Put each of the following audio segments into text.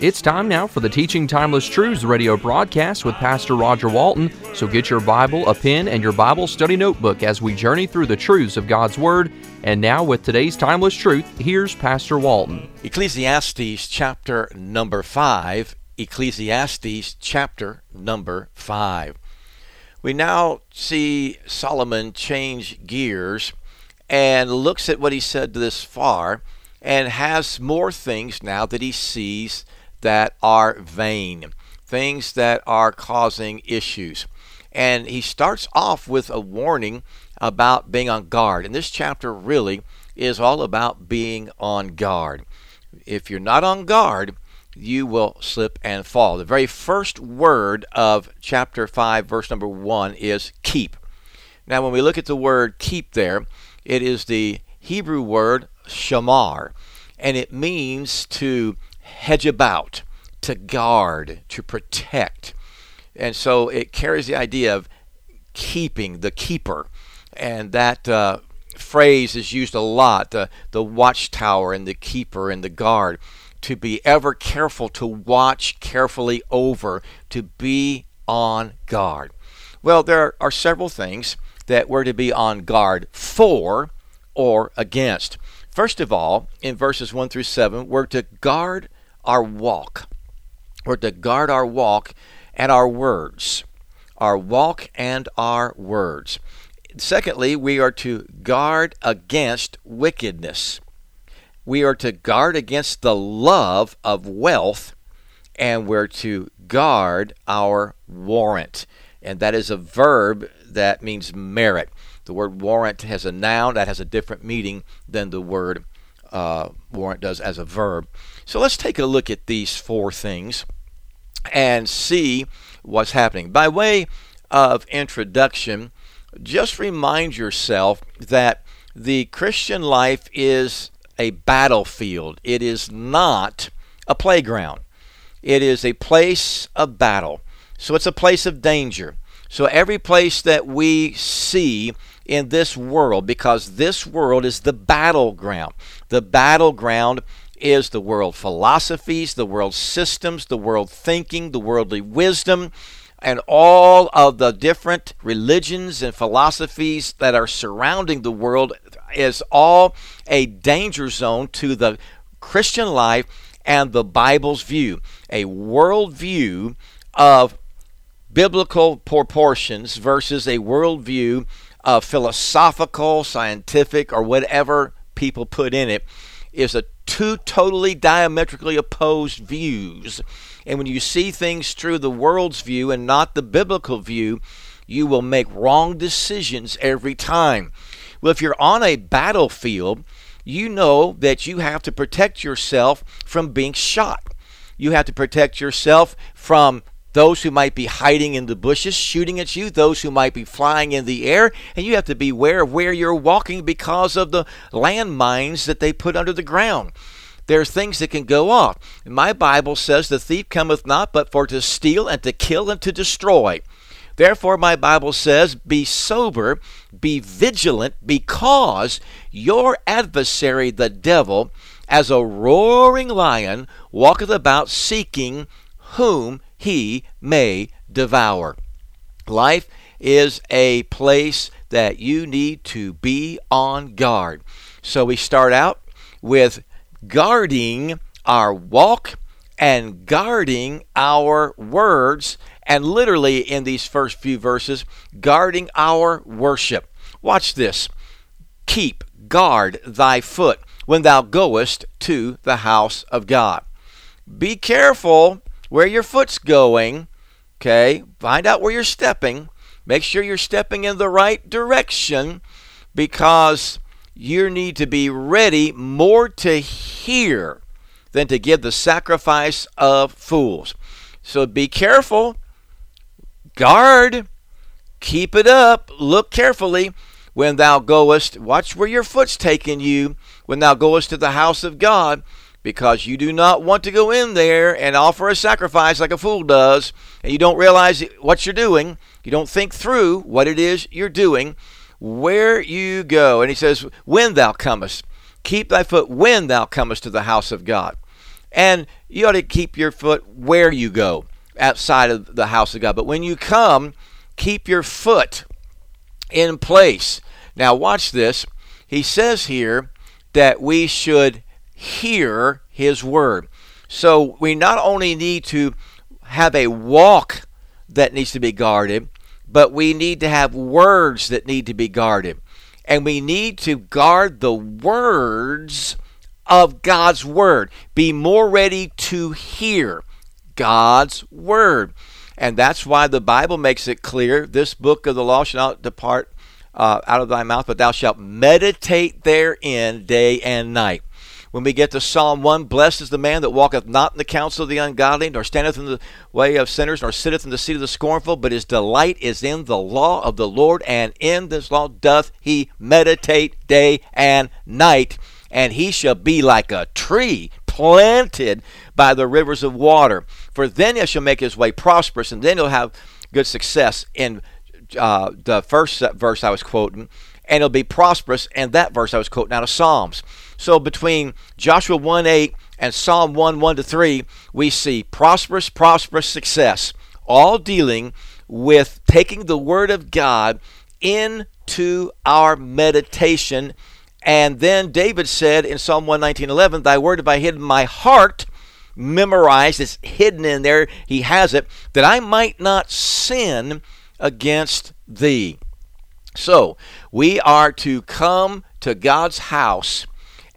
It's time now for the Teaching Timeless Truths radio broadcast with Pastor Roger Walton. So get your Bible, a pen, and your Bible study notebook as we journey through the truths of God's Word. And now, with today's timeless truth, here's Pastor Walton. Ecclesiastes chapter number 5. Ecclesiastes chapter number 5. We now see Solomon change gears and looks at what he said this far and has more things now that he sees that are vain, things that are causing issues. And he starts off with a warning about being on guard. And this chapter really is all about being on guard. If you're not on guard, you will slip and fall. The very first word of chapter 5, verse number 1 is keep. Now, when we look at the word keep there, it is the Hebrew word shamar, and it means to hedge about, to guard, to protect. And so it carries the idea of keeping, the keeper. And that uh, phrase is used a lot the, the watchtower and the keeper and the guard. To be ever careful, to watch carefully over, to be on guard. Well, there are several things that we're to be on guard for or against. First of all, in verses 1 through 7, we're to guard our walk. We're to guard our walk and our words. Our walk and our words. Secondly, we are to guard against wickedness. We are to guard against the love of wealth, and we're to guard our warrant. And that is a verb that means merit. The word warrant has a noun that has a different meaning than the word uh, warrant does as a verb. So let's take a look at these four things and see what's happening. By way of introduction, just remind yourself that the Christian life is a battlefield. It is not a playground. It is a place of battle. So it's a place of danger. So every place that we see in this world, because this world is the battleground, the battleground is the world philosophies, the world systems, the world thinking, the worldly wisdom, and all of the different religions and philosophies that are surrounding the world is all a danger zone to the Christian life and the Bible's view. A worldview of biblical proportions versus a worldview of philosophical, scientific, or whatever people put in it is a two totally diametrically opposed views. And when you see things through the world's view and not the biblical view, you will make wrong decisions every time. Well, if you're on a battlefield, you know that you have to protect yourself from being shot. You have to protect yourself from those who might be hiding in the bushes shooting at you, those who might be flying in the air, and you have to be aware of where you're walking because of the landmines that they put under the ground. There are things that can go off. My Bible says the thief cometh not but for to steal and to kill and to destroy. Therefore, my Bible says, Be sober, be vigilant, because your adversary, the devil, as a roaring lion, walketh about seeking whom he may devour. Life is a place that you need to be on guard. So we start out with guarding our walk and guarding our words, and literally in these first few verses, guarding our worship. Watch this. Keep guard thy foot when thou goest to the house of God be careful where your foot's going. Okay, find out where you're stepping. Make sure you're stepping in the right direction because you need to be ready more to hear than to give the sacrifice of fools. So be careful, guard, keep it up, look carefully when thou goest. Watch where your foot's taking you when thou goest to the house of God, because you do not want to go in there and offer a sacrifice like a fool does, and you don't realize what you're doing. You don't think through what it is you're doing, where you go. And he says, When thou comest, keep thy foot when thou comest to the house of God. And you ought to keep your foot where you go, outside of the house of God. But when you come, keep your foot in place. Now, watch this. He says here that we should hear his word. So we not only need to have a walk that needs to be guarded, but we need to have words that need to be guarded. And we need to guard the words of God's word. Be more ready to hear God's word. And that's why the Bible makes it clear this book of the law shall not depart uh, out of thy mouth, but thou shalt meditate therein day and night. When we get to Psalm 1, blessed is the man that walketh not in the counsel of the ungodly, nor standeth in the way of sinners, nor sitteth in the seat of the scornful, but his delight is in the law of the Lord, and in this law doth he meditate day and night. And he shall be like a tree planted by the rivers of water. For then he shall make his way prosperous, and then he'll have good success in uh, the first verse I was quoting, and he'll be prosperous. And that verse I was quoting out of Psalms. So between Joshua 1 8 and Psalm 1 1 to 3, we see prosperous, prosperous success, all dealing with taking the Word of God into our meditation. And then David said in Psalm 119 11, Thy word have I hid in my heart, memorized, it's hidden in there, he has it, that I might not sin against thee. So, we are to come to God's house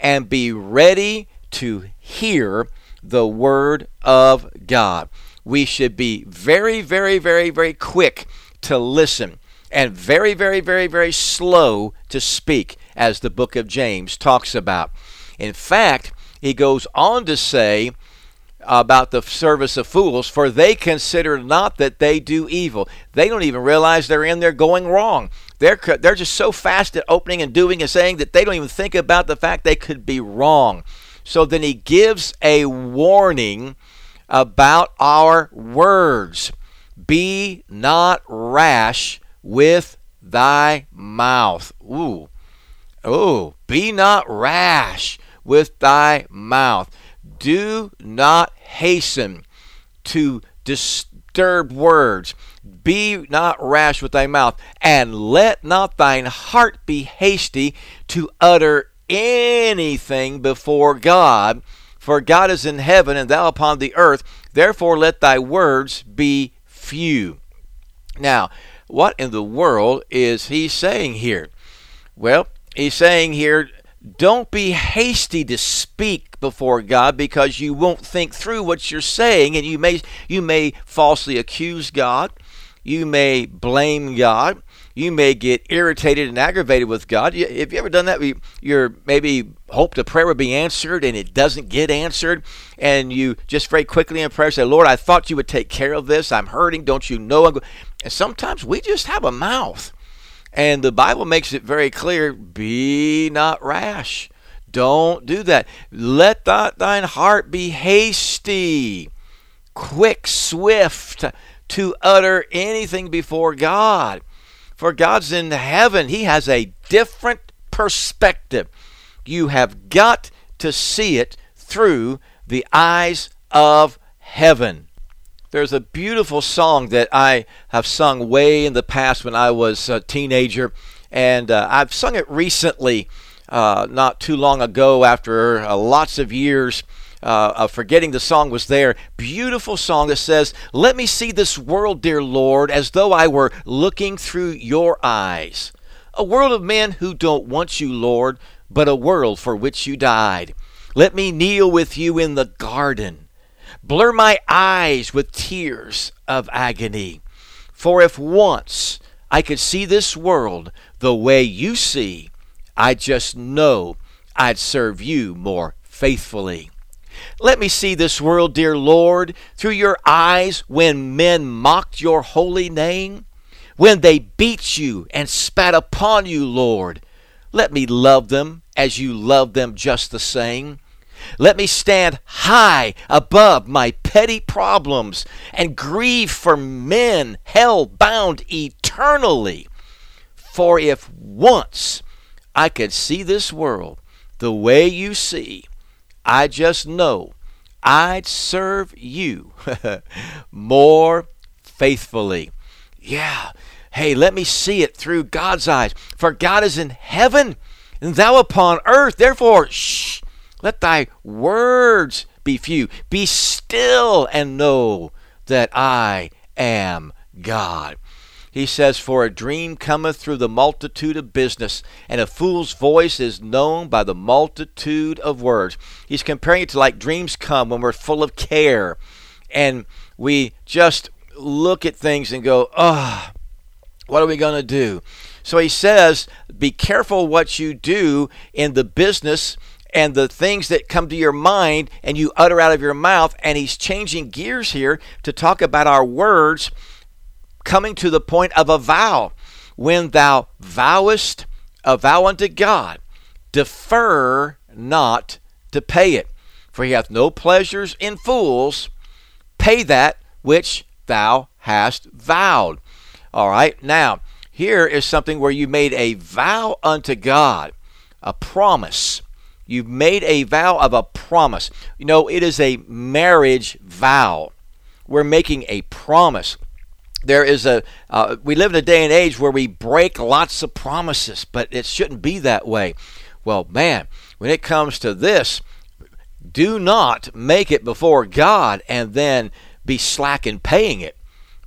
and be ready to hear the Word of God. We should be very, very, very, very quick to listen and very, very, very, very slow to speak, as the book of James talks about. In fact, he goes on to say, about the service of fools, for they consider not that they do evil. They don't even realize they're in there going wrong. They're, they're just so fast at opening and doing and saying that they don't even think about the fact they could be wrong. So then he gives a warning about our words. Be not rash with thy mouth. Ooh. Oh, be not rash with thy mouth do not hasten to disturb words. Be not rash with thy mouth, and let not thine heart be hasty to utter anything before God. For God is in heaven, and thou upon the earth. Therefore, let thy words be few. Now, what in the world is he saying here? Well, he's saying here, don't be hasty to speak before God because you won't think through what you're saying and you may you may falsely accuse God. You may blame God. You may get irritated and aggravated with God. Have you ever done that? You're maybe hope a prayer would be answered and it doesn't get answered, and you just very quickly in prayer say, "Lord, I thought you would take care of this. I'm hurting. Don't you know?" And sometimes we just have a mouth and the Bible makes it very clear be not rash. Don't do that. Let not thine heart be hasty, quick, swift to utter anything before God. For God's in heaven, He has a different perspective. You have got to see it through the eyes of heaven. There's a beautiful song that I have sung way in the past when I was a teenager, and uh, I've sung it recently, uh, not too long ago, after uh, lots of years. Uh, of forgetting the song was there. Beautiful song that says, Let me see this world, dear Lord, as though I were looking through your eyes. A world of men who don't want you, Lord, but a world for which you died. Let me kneel with you in the garden Blur my eyes with tears of agony. For if once I could see this world the way you see, I just know I'd serve you more faithfully. Let me see this world, dear Lord, through your eyes when men mocked your holy name, when they beat you and spat upon you, Lord. Let me love them as you love them just the same. Let me stand high above my petty problems and grieve for men hell bound eternally. For if once I could see this world the way you see, I just know I'd serve you more faithfully. Yeah. Hey, let me see it through God's eyes. For God is in heaven, and thou upon earth. Therefore, shh, let thy words be few. Be still and know that I am God. He says, For a dream cometh through the multitude of business, and a fool's voice is known by the multitude of words. He's comparing it to like dreams come when we're full of care and we just look at things and go, oh, what are we going to do? So he says, Be careful what you do in the business and the things that come to your mind and you utter out of your mouth. And he's changing gears here to talk about our words coming to the point of a vow. When thou vowest a vow unto God, defer not to pay it. For he hath no pleasures in fools. Pay that which thou hast vowed. All right, now here is something where you made a vow unto God, a promise. You've made a vow of a promise. You know, it is a marriage vow. We're making a promise. There is a, uh, we live in a day and age where we break lots of promises, but it shouldn't be that way. Well, man, when it comes to this, do not make it before God and then be slack in paying it.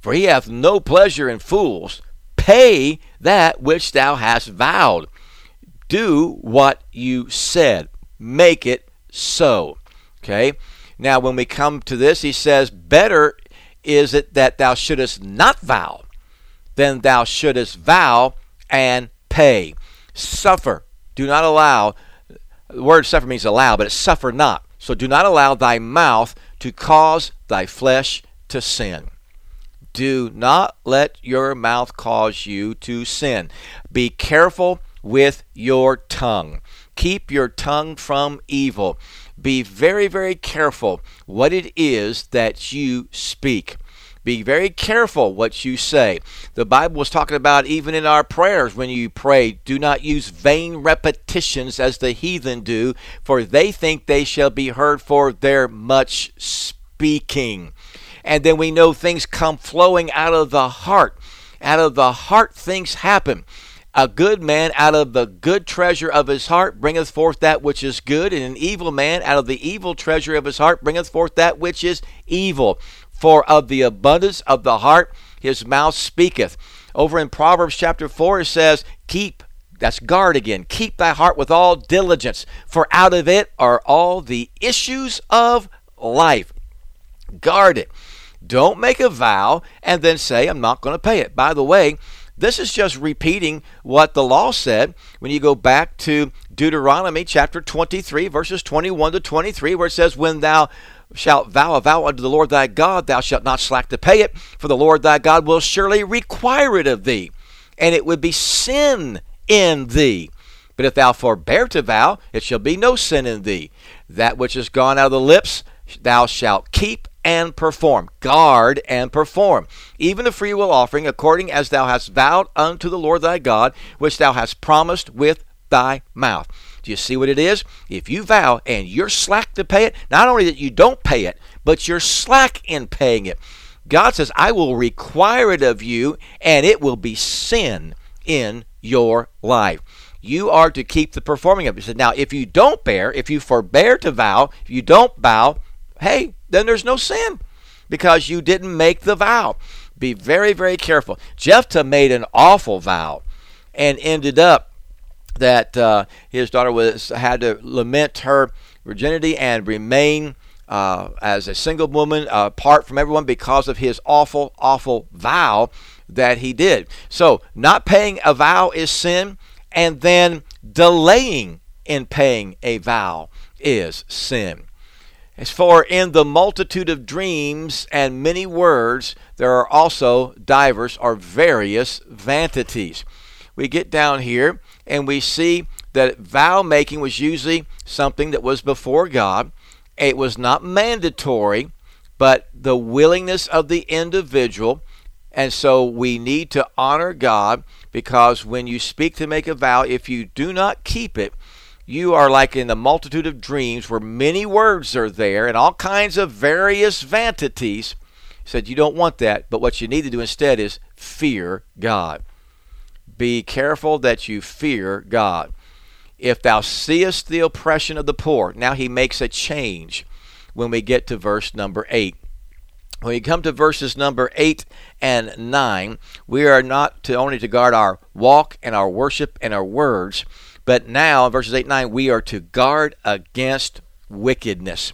For he hath no pleasure in fools. Pay that which thou hast vowed do what you said. Make it so. Okay? Now, when we come to this, he says, Better is it that thou shouldest not vow than thou shouldest vow and pay. Suffer. Do not allow, the word suffer means allow, but it's suffer not. So do not allow thy mouth to cause thy flesh to sin. Do not let your mouth cause you to sin. Be careful with your tongue. Keep your tongue from evil. Be very, very careful what it is that you speak. Be very careful what you say. The Bible was talking about even in our prayers when you pray, do not use vain repetitions as the heathen do, for they think they shall be heard for their much speaking. And then we know things come flowing out of the heart. Out of the heart, things happen. A good man out of the good treasure of his heart bringeth forth that which is good, and an evil man out of the evil treasure of his heart bringeth forth that which is evil. For of the abundance of the heart his mouth speaketh. Over in Proverbs chapter 4, it says, Keep, that's guard again, keep thy heart with all diligence, for out of it are all the issues of life. Guard it. Don't make a vow and then say, I'm not going to pay it. By the way, this is just repeating what the law said when you go back to Deuteronomy chapter 23, verses 21 to 23, where it says, When thou shalt vow a vow unto the Lord thy God, thou shalt not slack to pay it, for the Lord thy God will surely require it of thee, and it would be sin in thee. But if thou forbear to vow, it shall be no sin in thee. That which is gone out of the lips, thou shalt keep and perform. Guard and perform. Even the freewill offering, according as thou hast vowed unto the Lord thy God, which thou hast promised with thy mouth. Do you see what it is? If you vow and you're slack to pay it, not only that you don't pay it, but you're slack in paying it. God says, I will require it of you, and it will be sin in your life. You are to keep the performing of it. He said, now, if you don't bear, if you forbear to vow, if you don't bow, hey, then there's no sin because you didn't make the vow. Be very, very careful. Jephthah made an awful vow and ended up that uh, his daughter was had to lament her virginity and remain uh, as a single woman apart from everyone because of his awful, awful vow that he did. So, not paying a vow is sin, and then delaying in paying a vow is sin. As for in the multitude of dreams and many words, there are also divers or various vanities. We get down here and we see that vow making was usually something that was before God. It was not mandatory, but the willingness of the individual. And so we need to honor God because when you speak to make a vow, if you do not keep it, you are like in the multitude of dreams where many words are there and all kinds of various vanities. He said you don't want that, but what you need to do instead is fear God. Be careful that you fear God. If thou seest the oppression of the poor, now he makes a change when we get to verse number 8. When we come to verses number 8 and 9, we are not to only to guard our walk and our worship and our words, but now, verses 8 and 9, we are to guard against wickedness.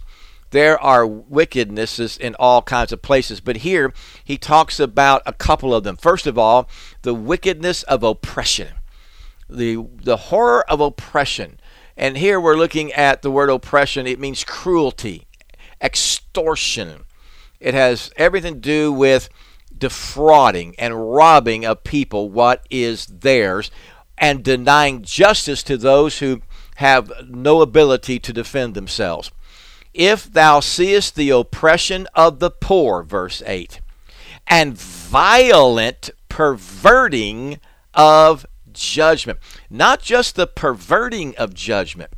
There are wickednesses in all kinds of places, but here he talks about a couple of them. First of all, the wickedness of oppression, the, the horror of oppression. And here we're looking at the word oppression, it means cruelty, extortion. It has everything to do with defrauding and robbing of people what is theirs and denying justice to those who have no ability to defend themselves. If thou seest the oppression of the poor, verse 8, and violent perverting of judgment, not just the perverting of judgment,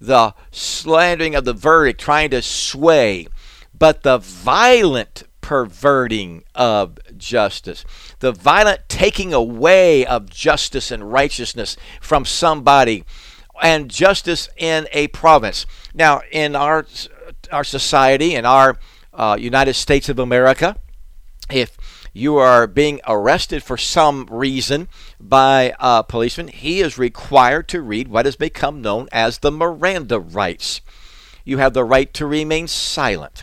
the slandering of the verdict, trying to sway, but the violent perverting of justice, the violent taking away of justice and righteousness from somebody, and justice in a province. Now, in our our society, in our uh, United States of America, if you are being arrested for some reason by a policeman, he is required to read what has become known as the Miranda rights. You have the right to remain silent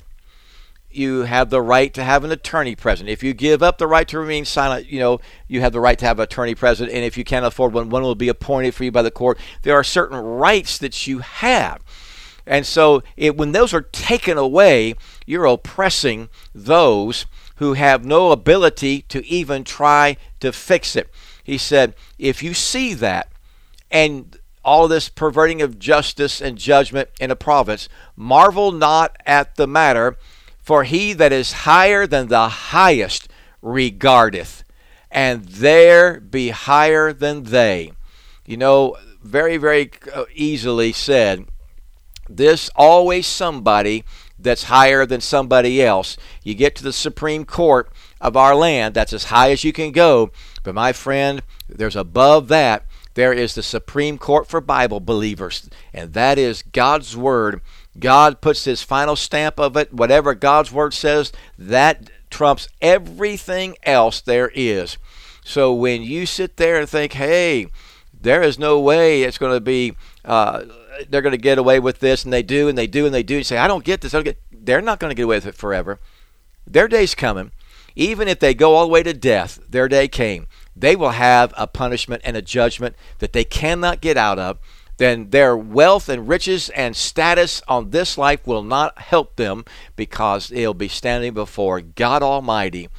you have the right to have an attorney present. If you give up the right to remain silent, you know, you have the right to have an attorney present. And if you can't afford one, one will be appointed for you by the court. There are certain rights that you have. And so it, when those are taken away, you're oppressing those who have no ability to even try to fix it. He said, if you see that and all this perverting of justice and judgment in a province, marvel not at the matter for he that is higher than the highest regardeth, and there be higher than they. You know, very, very uh, easily said, this always somebody that's higher than somebody else. You get to the Supreme Court of our land, that's as high as you can go. But my friend, there's above that. There is the Supreme Court for Bible believers, and that is God's Word God puts his final stamp of it. Whatever God's word says, that trumps everything else there is. So when you sit there and think, hey, there is no way it's going to be, uh, they're going to get away with this, and they do, and they do, and they do, and say, I don't get this. I don't get, they're not going to get away with it forever. Their day's coming. Even if they go all the way to death, their day came. They will have a punishment and a judgment that they cannot get out of then their wealth and riches and status on this life will not help them because they'll be standing before God Almighty.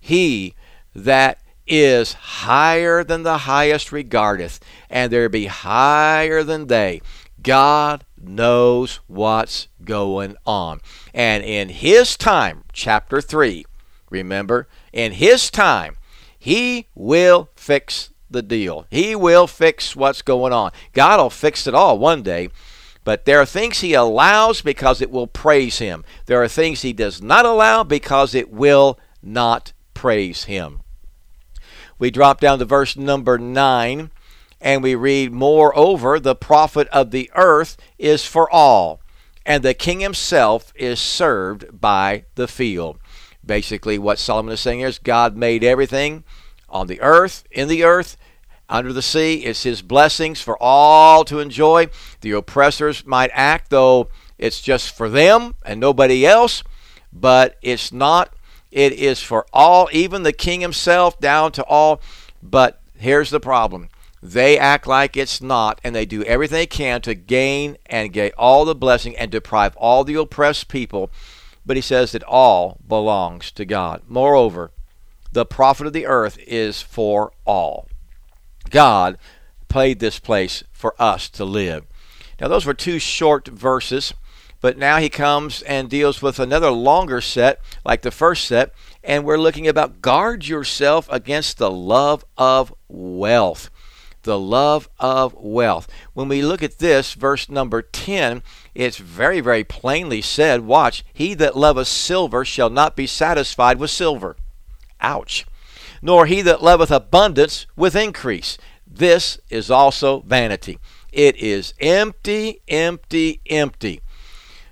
He that is higher than the highest regardeth, and there be higher than they. God knows what's going on. And in His time, chapter 3, remember, in His time, He will fix the deal. He will fix what's going on. God will fix it all one day. But there are things He allows because it will praise Him. There are things He does not allow because it will not praise Him. We drop down to verse number 9 and we read, Moreover, the profit of the earth is for all, and the king himself is served by the field. Basically, what Solomon is saying is God made everything on the earth, in the earth, under the sea. It's his blessings for all to enjoy. The oppressors might act, though it's just for them and nobody else, but it's not. It is for all, even the king himself, down to all. But here's the problem they act like it's not, and they do everything they can to gain and get all the blessing and deprive all the oppressed people. But he says that all belongs to God. Moreover, the profit of the earth is for all. God paid this place for us to live. Now, those were two short verses, but now he comes and deals with another longer set, like the first set, and we're looking about guard yourself against the love of wealth the love of wealth. When we look at this, verse number 10, it's very, very plainly said, Watch, he that loveth silver shall not be satisfied with silver. Ouch. Nor he that loveth abundance with increase. This is also vanity. It is empty, empty, empty.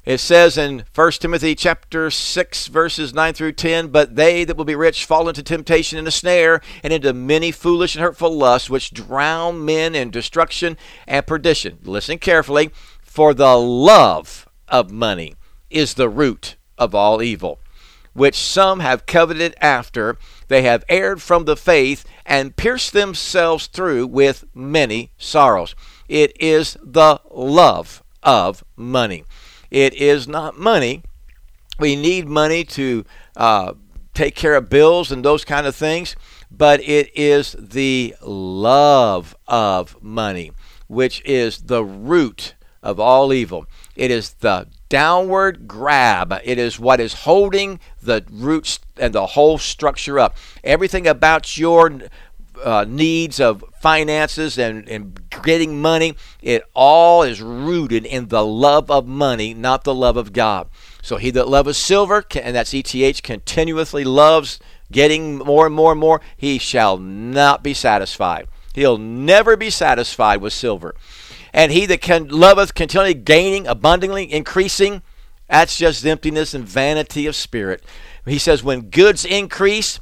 It says in 1 Timothy chapter 6 verses 9 through 10, but they that will be rich fall into temptation and a snare and into many foolish and hurtful lusts which drown men in destruction and perdition. Listen carefully, for the love of money is the root of all evil, which some have coveted after, they have erred from the faith and pierced themselves through with many sorrows. It is the love of money. It is not money. We need money to uh, take care of bills and those kind of things, but it is the love of money, which is the root of all evil. It is the downward grab. It is what is holding the roots and the whole structure up. Everything about your uh, needs of finances and, and getting money, it all is rooted in the love of money, not the love of God. So he that loveth silver, and that's ETH, continuously loves getting more and more and more, he shall not be satisfied. He'll never be satisfied with silver. And he that can loveth continually gaining, abundantly increasing, that's just emptiness and vanity of spirit. He says, when goods increase,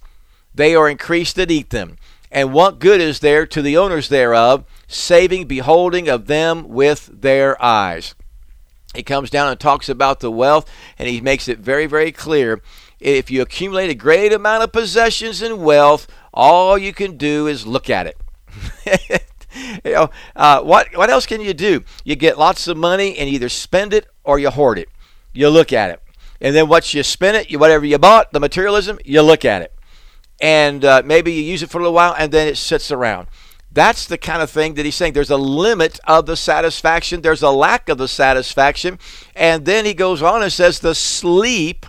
they are increased that eat them. And what good is there to the owners thereof, saving beholding of them with their eyes? He comes down and talks about the wealth, and he makes it very, very clear. If you accumulate a great amount of possessions and wealth, all you can do is look at it. you know, uh, what what else can you do? You get lots of money and either spend it or you hoard it. You look at it, and then once you spend it, you, whatever you bought, the materialism, you look at it and uh, maybe you use it for a little while and then it sits around. That's the kind of thing that he's saying. There's a limit of the satisfaction, there's a lack of the satisfaction. And then he goes on and says, The sleep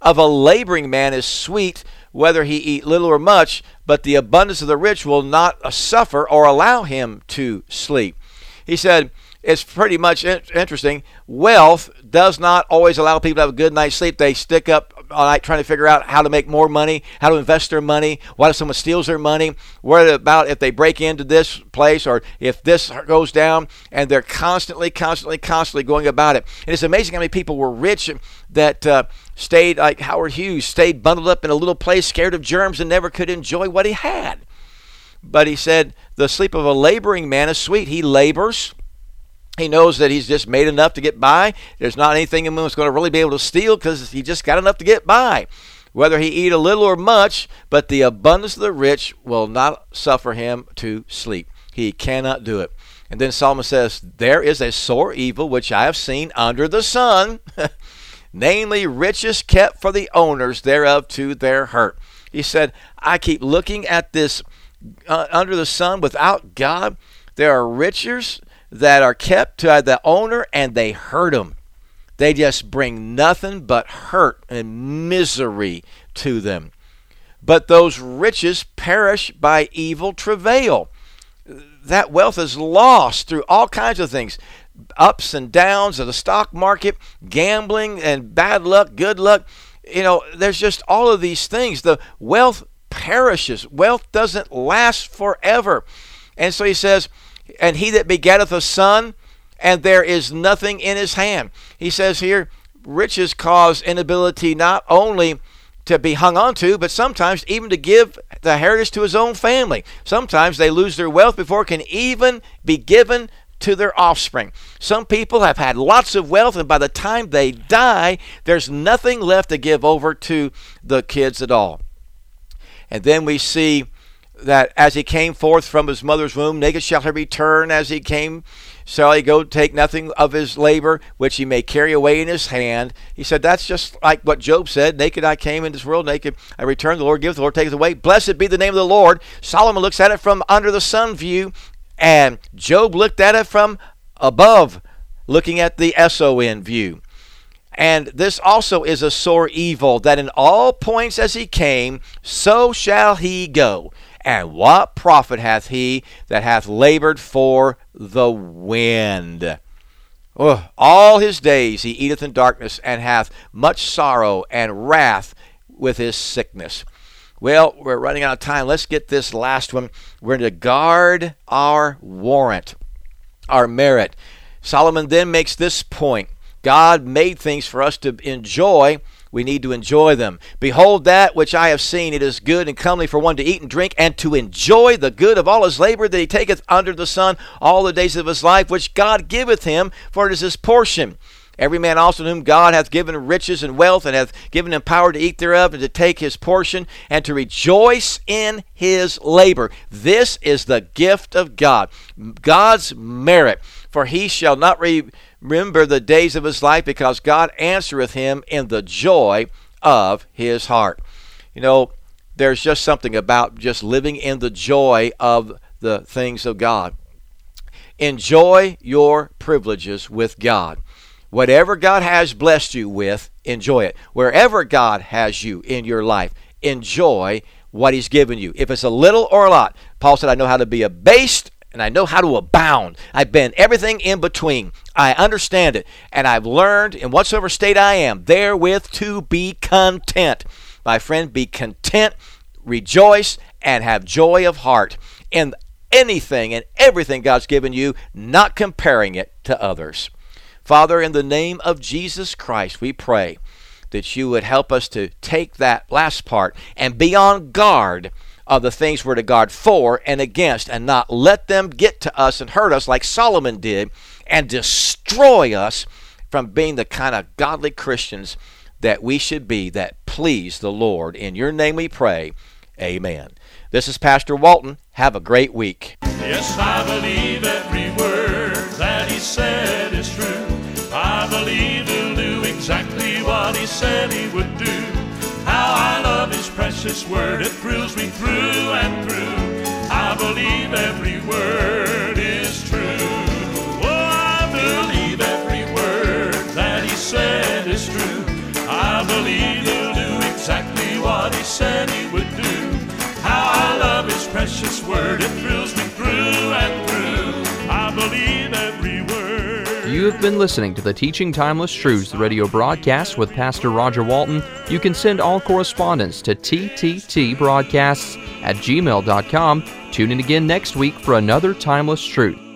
of a laboring man is sweet, whether he eat little or much, but the abundance of the rich will not uh, suffer or allow him to sleep. He said, it's pretty much interesting. Wealth does not always allow people to have a good night's sleep. They stick up all night trying to figure out how to make more money, how to invest their money. What if someone steals their money? What about if they break into this place or if this goes down? And they're constantly, constantly, constantly going about it. And it's amazing how many people were rich that uh, stayed, like Howard Hughes, stayed bundled up in a little place, scared of germs, and never could enjoy what he had. But he said, The sleep of a laboring man is sweet. He labors he knows that he's just made enough to get by. There's not anything in him that's going to really be able to steal because he just got enough to get by. Whether he eat a little or much, but the abundance of the rich will not suffer him to sleep. He cannot do it. And then Solomon says, There is a sore evil which I have seen under the sun, namely riches kept for the owners thereof to their hurt. He said, I keep looking at this uh, under the sun without God. There are riches that are kept to the owner and they hurt him. They just bring nothing but hurt and misery to them. But those riches perish by evil travail. That wealth is lost through all kinds of things ups and downs of the stock market, gambling, and bad luck, good luck. You know, there's just all of these things. The wealth perishes, wealth doesn't last forever. And so he says, and he that begetteth a son, and there is nothing in his hand. He says here, riches cause inability not only to be hung on to, but sometimes even to give the heritage to his own family. Sometimes they lose their wealth before it can even be given to their offspring. Some people have had lots of wealth, and by the time they die, there's nothing left to give over to the kids at all. And then we see that as he came forth from his mother's womb, naked shall he return as he came. Shall he go take nothing of his labor, which he may carry away in his hand? He said, That's just like what Job said Naked I came in this world, naked I return. The Lord giveth, the Lord taketh away. Blessed be the name of the Lord. Solomon looks at it from under the sun view, and Job looked at it from above, looking at the SON view. And this also is a sore evil, that in all points as he came, so shall he go. And what profit hath he that hath labored for the wind? All his days he eateth in darkness, and hath much sorrow and wrath with his sickness. Well, we're running out of time. Let's get this last one. We're going to guard our warrant, our merit. Solomon then makes this point God made things for us to enjoy. We need to enjoy them. Behold, that which I have seen, it is good and comely for one to eat and drink, and to enjoy the good of all his labor that he taketh under the sun all the days of his life, which God giveth him, for it is his portion. Every man also whom God hath given riches and wealth, and hath given him power to eat thereof, and to take his portion, and to rejoice in his labor. This is the gift of God, God's merit. For he shall not remember the days of his life, because God answereth him in the joy of his heart. You know, there's just something about just living in the joy of the things of God. Enjoy your privileges with God. Whatever God has blessed you with, enjoy it. Wherever God has you in your life, enjoy what He's given you. If it's a little or a lot, Paul said, I know how to be abased and I know how to abound. I've been everything in between. I understand it, and I've learned in whatsoever state I am, therewith to be content. My friend, be content, rejoice, and have joy of heart in anything and everything God's given you, not comparing it to others. Father, in the name of Jesus Christ, we pray that you would help us to take that last part and be on guard of the things we're to guard for and against and not let them get to us and hurt us like Solomon did and destroy us from being the kind of godly Christians that we should be that please the Lord. In your name we pray. Amen. This is Pastor Walton. Have a great week. Yes, I believe every word that he said said he would do. How I love his precious word, it thrills me through and through. I believe every word is true. Oh, I believe every word that he said is true. I believe he'll do exactly what he said he would do. How I love his precious word, it thrills me through and through. You have been listening to the Teaching Timeless Truths radio broadcast with Pastor Roger Walton. You can send all correspondence to tttbroadcasts at gmail.com. Tune in again next week for another Timeless Truth.